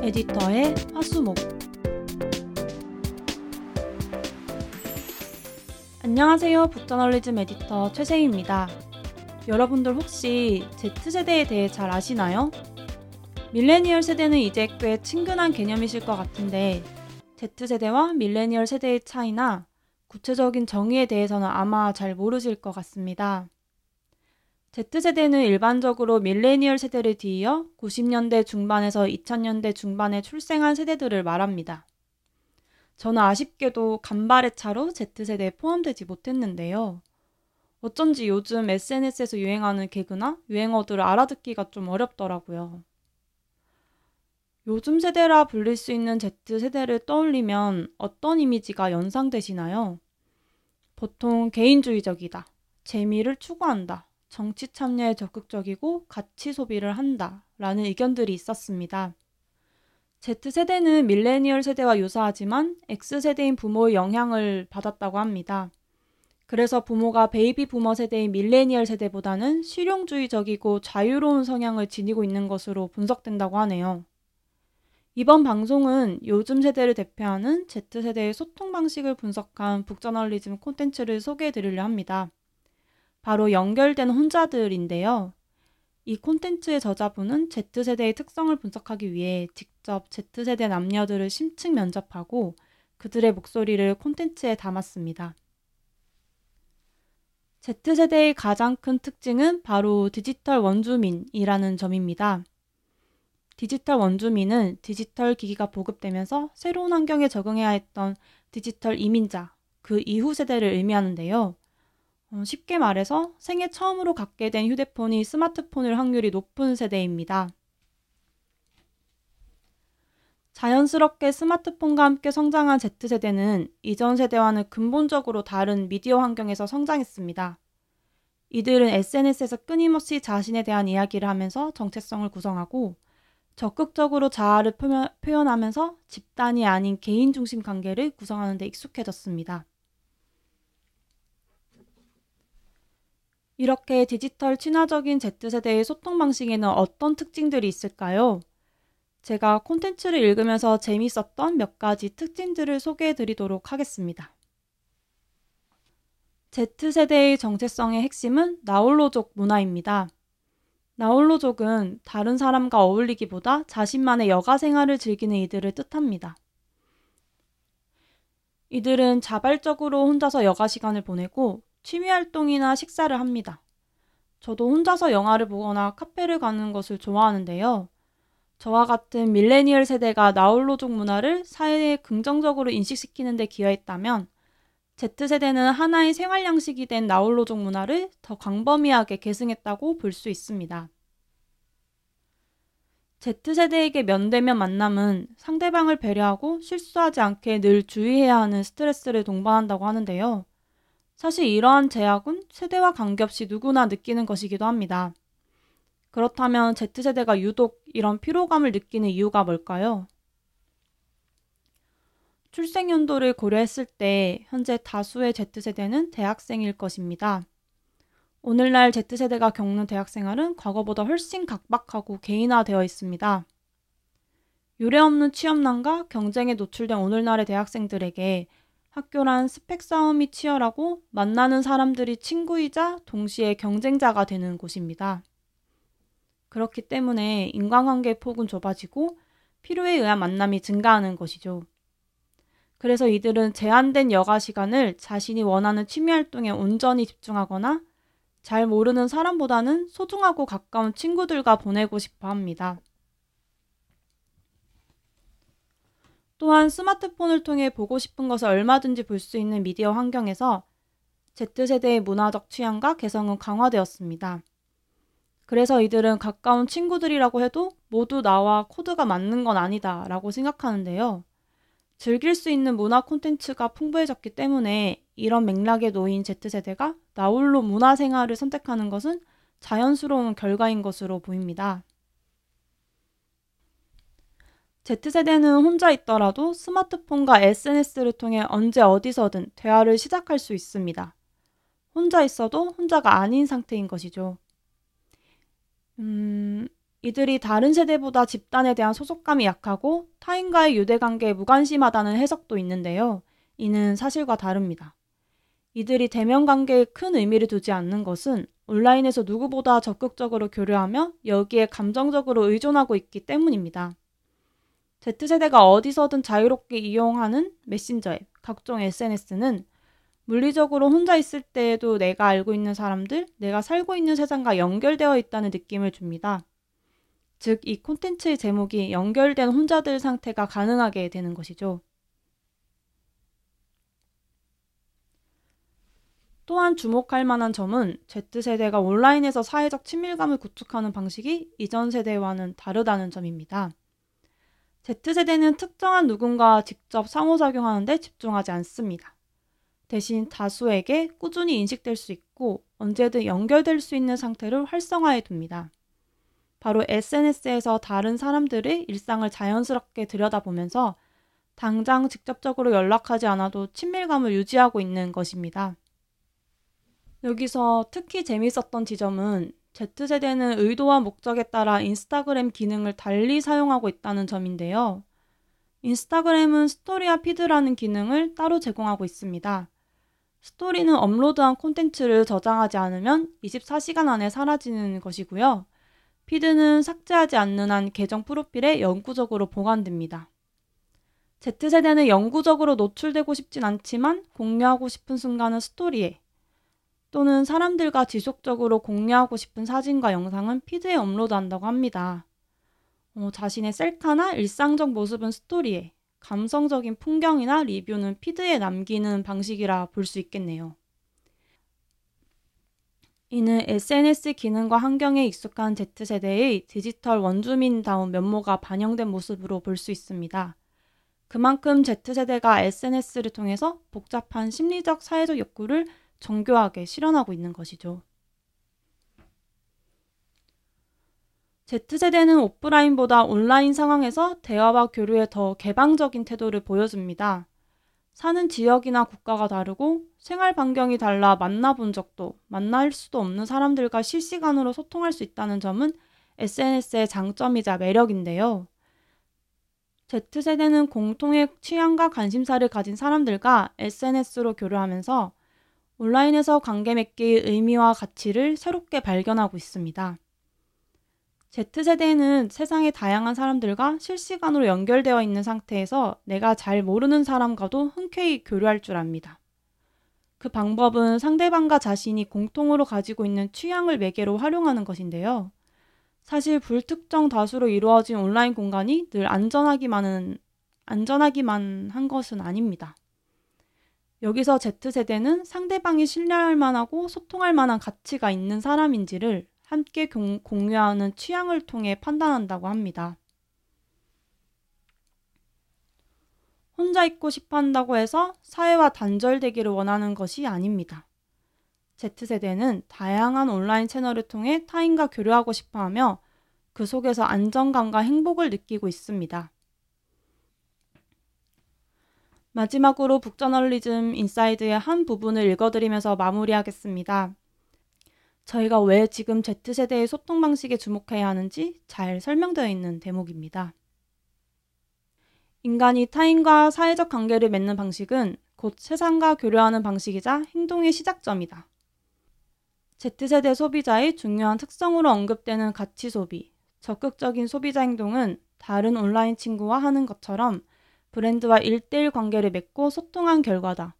에디터의 화수목 안녕하세요. 북저널리즘 에디터 최세희입니다. 여러분들 혹시 Z세대에 대해 잘 아시나요? 밀레니얼 세대는 이제 꽤 친근한 개념이실 것 같은데 Z세대와 밀레니얼 세대의 차이나 구체적인 정의에 대해서는 아마 잘 모르실 것 같습니다. Z세대는 일반적으로 밀레니얼 세대를 뒤이어 90년대 중반에서 2000년대 중반에 출생한 세대들을 말합니다. 저는 아쉽게도 간발의 차로 Z세대에 포함되지 못했는데요. 어쩐지 요즘 SNS에서 유행하는 개그나 유행어들을 알아듣기가 좀 어렵더라고요. 요즘 세대라 불릴 수 있는 Z세대를 떠올리면 어떤 이미지가 연상되시나요? 보통 개인주의적이다, 재미를 추구한다, 정치 참여에 적극적이고 가치 소비를 한다 라는 의견들이 있었습니다. Z세대는 밀레니얼 세대와 유사하지만 X세대인 부모의 영향을 받았다고 합니다. 그래서 부모가 베이비 부머 세대인 밀레니얼 세대보다는 실용주의적이고 자유로운 성향을 지니고 있는 것으로 분석된다고 하네요. 이번 방송은 요즘 세대를 대표하는 Z세대의 소통 방식을 분석한 북저널리즘 콘텐츠를 소개해 드리려 합니다. 바로 연결된 혼자들인데요. 이 콘텐츠의 저자분은 Z세대의 특성을 분석하기 위해 직접 Z세대 남녀들을 심층 면접하고 그들의 목소리를 콘텐츠에 담았습니다. Z세대의 가장 큰 특징은 바로 디지털 원주민이라는 점입니다. 디지털 원주민은 디지털 기기가 보급되면서 새로운 환경에 적응해야 했던 디지털 이민자, 그 이후 세대를 의미하는데요. 어, 쉽게 말해서 생애 처음으로 갖게 된 휴대폰이 스마트폰일 확률이 높은 세대입니다. 자연스럽게 스마트폰과 함께 성장한 Z세대는 이전 세대와는 근본적으로 다른 미디어 환경에서 성장했습니다. 이들은 SNS에서 끊임없이 자신에 대한 이야기를 하면서 정체성을 구성하고 적극적으로 자아를 표현, 하면서 집단이 아닌 개인 중심 관계를 구성하는 데 익숙해졌습니다. 이렇게 디지털 친화적인 Z세대의 소통 방식에는 어떤 특징들이 있을까요? 제가 콘텐츠를 읽으면서 재밌었던 몇 가지 특징들을 소개해 드리도록 하겠습니다. Z세대의 정체성의 핵심은 나홀로족 문화입니다. 나홀로족은 다른 사람과 어울리기보다 자신만의 여가 생활을 즐기는 이들을 뜻합니다. 이들은 자발적으로 혼자서 여가 시간을 보내고 취미 활동이나 식사를 합니다. 저도 혼자서 영화를 보거나 카페를 가는 것을 좋아하는데요. 저와 같은 밀레니얼 세대가 나홀로족 문화를 사회에 긍정적으로 인식시키는 데 기여했다면 Z세대는 하나의 생활 양식이 된 나홀로족 문화를 더 광범위하게 계승했다고 볼 수 있습니다. Z세대에게 면대면 만남은 상대방을 배려하고 실수하지 않게 늘 주의해야 하는 스트레스를 동반한다고 하는데요. 사실 이러한 제약은 세대와 관계없이 누구나 느끼는 것이기도 합니다. 그렇다면 Z세대가 유독 이런 피로감을 느끼는 이유가 뭘까요? 출생 연도를 고려했을 때 현재 다수의 Z세대는 대학생일 것입니다. 오늘날 Z세대가 겪는 대학 생활은 과거보다 훨씬 각박하고 개인화되어 있습니다. 유례 없는 취업난과 경쟁에 노출된 오늘날의 대학생들에게 학교란 스펙 싸움이 치열하고 만나는 사람들이 친구이자 동시에 경쟁자가 되는 곳입니다. 그렇기 때문에 인간관계의 폭은 좁아지고 필요에 의한 만남이 증가하는 것이죠. 그래서 이들은 제한된 여가 시간을 자신이 원하는 취미 활동에 온전히 집중하거나 잘 모르는 사람보다는 소중하고 가까운 친구들과 보내고 싶어 합니다. 또한 스마트폰을 통해 보고 싶은 것을 얼마든지 볼 수 있는 미디어 환경에서 Z세대의 문화적 취향과 개성은 강화되었습니다. 그래서 이들은 가까운 친구들이라고 해도 모두 나와 코드가 맞는 건 아니다 라고 생각하는데요. 즐길 수 있는 문화 콘텐츠가 풍부해졌기 때문에 이런 맥락에 놓인 Z세대가 나홀로 문화 생활을 선택하는 것은 자연스러운 결과인 것으로 보입니다. Z세대는 혼자 있더라도 스마트폰과 SNS를 통해 언제 어디서든 대화를 시작할 수 있습니다. 혼자 있어도 혼자가 아닌 상태인 것이죠. 음, 이들이 다른 세대보다 집단에 대한 소속감이 약하고 타인과의 유대관계에 무관심하다는 해석도 있는데요. 이는 사실과 다릅니다. 이들이 대면 관계에 큰 의미를 두지 않는 것은 온라인에서 누구보다 적극적으로 교류하며 여기에 감정적으로 의존하고 있기 때문입니다. Z세대가 어디서든 자유롭게 이용하는 메신저 앱, 각종 SNS는 물리적으로 혼자 있을 때에도 내가 알고 있는 사람들, 내가 살고 있는 세상과 연결되어 있다는 느낌을 줍니다. 즉, 이 콘텐츠의 제목이 연결된 혼자들 상태가 가능하게 되는 것이죠. 또한 주목할 만한 점은 Z세대가 온라인에서 사회적 친밀감을 구축하는 방식이 이전 세대와는 다르다는 점입니다. Z세대는 특정한 누군가와 직접 상호작용하는데 집중하지 않습니다. 대신 다수에게 꾸준히 인식될 수 있고 언제든 연결될 수 있는 상태를 활성화해 둡니다. 바로 SNS에서 다른 사람들의 일상을 자연스럽게 들여다보면서 당장 직접적으로 연락하지 않아도 친밀감을 유지하고 있는 것입니다. 여기서 특히 재밌었던 지점은 Z세대는 의도와 목적에 따라 인스타그램 기능을 달리 사용하고 있다는 점인데요. 인스타그램은 스토리와 피드라는 기능을 따로 제공하고 있습니다. 스토리는 업로드한 콘텐츠를 저장하지 않으면 24시간 안에 사라지는 것이고요. 피드는 삭제하지 않는 한 계정 프로필에 영구적으로 보관됩니다. Z세대는 영구적으로 노출되고 싶진 않지만 공유하고 싶은 순간은 스토리에 또는 사람들과 지속적으로 공유하고 싶은 사진과 영상은 피드에 업로드한다고 합니다. 어, 자신의 셀카나 일상적 모습은 스토리에 감성적인 풍경이나 리뷰는 피드에 남기는 방식이라 볼 수 있겠네요. 이는 SNS 기능과 환경에 익숙한 Z세대의 디지털 원주민다운 면모가 반영된 모습으로 볼 수 있습니다. 그만큼 Z세대가 SNS를 통해서 복잡한 심리적 사회적 욕구를 정교하게 실현하고 있는 것이죠. Z세대는 오프라인보다 온라인 상황에서 대화와 교류에 더 개방적인 태도를 보여줍니다. 사는 지역이나 국가가 다르고 생활 반경이 달라 만나본 적도 만날 수도 없는 사람들과 실시간으로 소통할 수 있다는 점은 SNS의 장점이자 매력인데요. Z세대는 공통의 취향과 관심사를 가진 사람들과 SNS로 교류하면서 온라인에서 관계 맺기의 의미와 가치를 새롭게 발견하고 있습니다. Z세대는 세상의 다양한 사람들과 실시간으로 연결되어 있는 상태에서 내가 잘 모르는 사람과도 흔쾌히 교류할 줄 압니다. 그 방법은 상대방과 자신이 공통으로 가지고 있는 취향을 매개로 활용하는 것인데요. 사실 불특정 다수로 이루어진 온라인 공간이 늘 안전하기만은, 안전하기만 한 것은 아닙니다. 여기서 Z세대는 상대방이 신뢰할 만하고 소통할 만한 가치가 있는 사람인지를 함께 공유하는 취향을 통해 판단한다고 합니다. 혼자 있고 싶어 한다고 해서 사회와 단절되기를 원하는 것이 아닙니다. Z세대는 다양한 온라인 채널을 통해 타인과 교류하고 싶어 하며 그 속에서 안정감과 행복을 느끼고 있습니다. 마지막으로 북저널리즘 인사이드의 한 부분을 읽어드리면서 마무리하겠습니다. 저희가 왜 지금 Z세대의 소통 방식에 주목해야 하는지 잘 설명되어 있는 대목입니다. 인간이 타인과 사회적 관계를 맺는 방식은 곧 세상과 교류하는 방식이자 행동의 시작점이다. Z세대 소비자의 중요한 특성으로 언급되는 가치 소비, 적극적인 소비자 행동은 다른 온라인 친구와 하는 것처럼 브랜드와 일대일 관계를 맺고 소통한 결과다.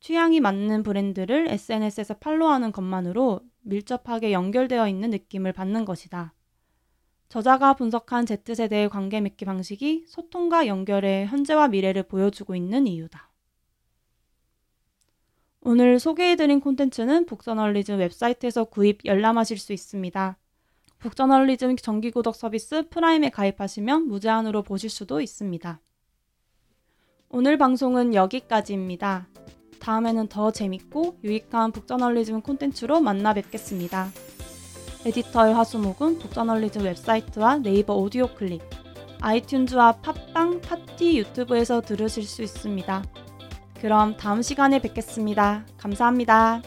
취향이 맞는 브랜드를 SNS에서 팔로우하는 것만으로 밀접하게 연결되어 있는 느낌을 받는 것이다. 저자가 분석한 Z세대의 관계 맺기 방식이 소통과 연결의 현재와 미래를 보여주고 있는 이유다. 오늘 소개해드린 콘텐츠는 북저널리즘 웹사이트에서 구입, 열람하실 수 있습니다. 북저널리즘 정기구독 서비스 프라임에 가입하시면 무제한으로 보실 수도 있습니다. 오늘 방송은 여기까지입니다. 다음에는 더 재밌고 유익한 북저널리즘 콘텐츠로 만나 뵙겠습니다. 에디터의 화수목은 북저널리즘 웹사이트와 네이버 오디오 클립, 아이튠즈와 팟빵, 파티 유튜브에서 들으실 수 있습니다. 그럼 다음 시간에 뵙겠습니다. 감사합니다.